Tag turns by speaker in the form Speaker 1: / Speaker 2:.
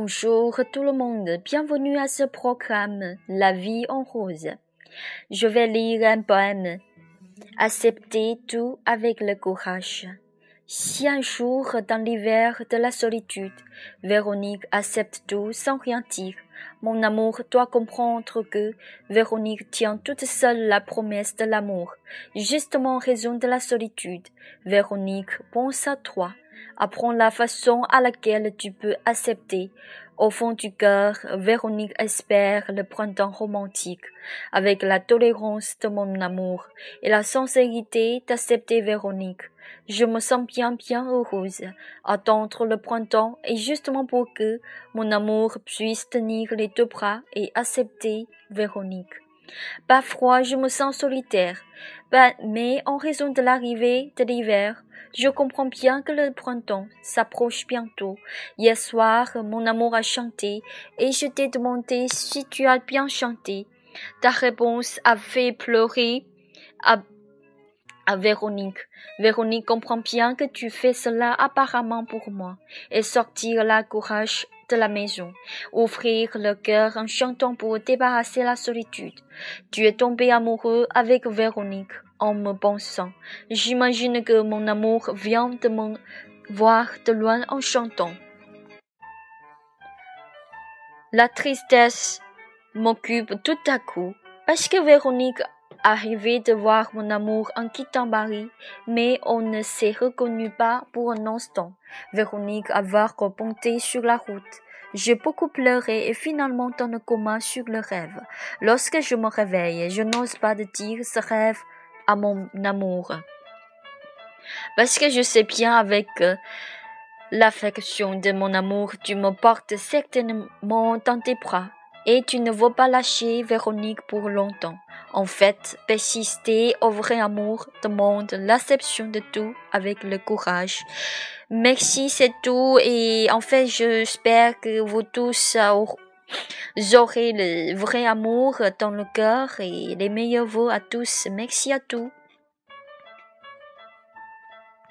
Speaker 1: Bonjour tout le monde, bienvenue à ce programme La vie en rose. Je vais lire un poème. Accepter tout avec le courage. Si un jour, dans l'hiver de la solitude, Véronique accepte tout sans rien dire, mon amour doit comprendre que Véronique tient toute seule la promesse de l'amour. Justement en raison de la solitude, Véronique pense à toi. Apprends la façon à laquelle tu peux accepter. Au fond du cœur, Véronique espère le printemps romantique, avec la tolérance de mon amour et la sincérité d'accepter Véronique. Je me sens bien bien heureuse. Attendre le printemps est justement pour que mon amour puisse tenir les deux bras et accepter Véronique. Parfois je me sens solitaire, mais en raison de l'arrivée de l'hiver, je comprends bien que le printemps s'approche bientôt. Hier soir, mon amour a chanté et je t'ai demandé si tu as bien chanté. Ta réponse a fait pleurer à Véronique. Véronique comprend bien que tu fais cela apparemment pour moi et sortir la courage de la maison, ouvrir le cœur en chantant pour débarrasser la solitude. Tu es tombé amoureux avec Véronique en me pensant. J'imagine que mon amour vient de me voir de loin en chantant. La tristesse m'occupe tout à coup parce que Véronique arrivait de voir mon amour en quittant Paris, mais on ne s'est reconnu pas pour un instant. Véronique avait reponté sur la route. J'ai beaucoup pleuré et finalement dans le coma sur le rêve. Lorsque je me réveille, je n'ose pas dire ce rêve à mon amour. Parce que je sais bien avec euh, l'affection de mon amour, tu me portes certainement dans tes bras et tu ne veux pas lâcher Véronique pour longtemps. En fait, persister au vrai amour demande l'acception de tout avec le courage. Merci, c'est tout. Et en fait, j'espère que vous tous aurez le vrai amour dans le cœur et les meilleurs vœux à tous. Merci à tous.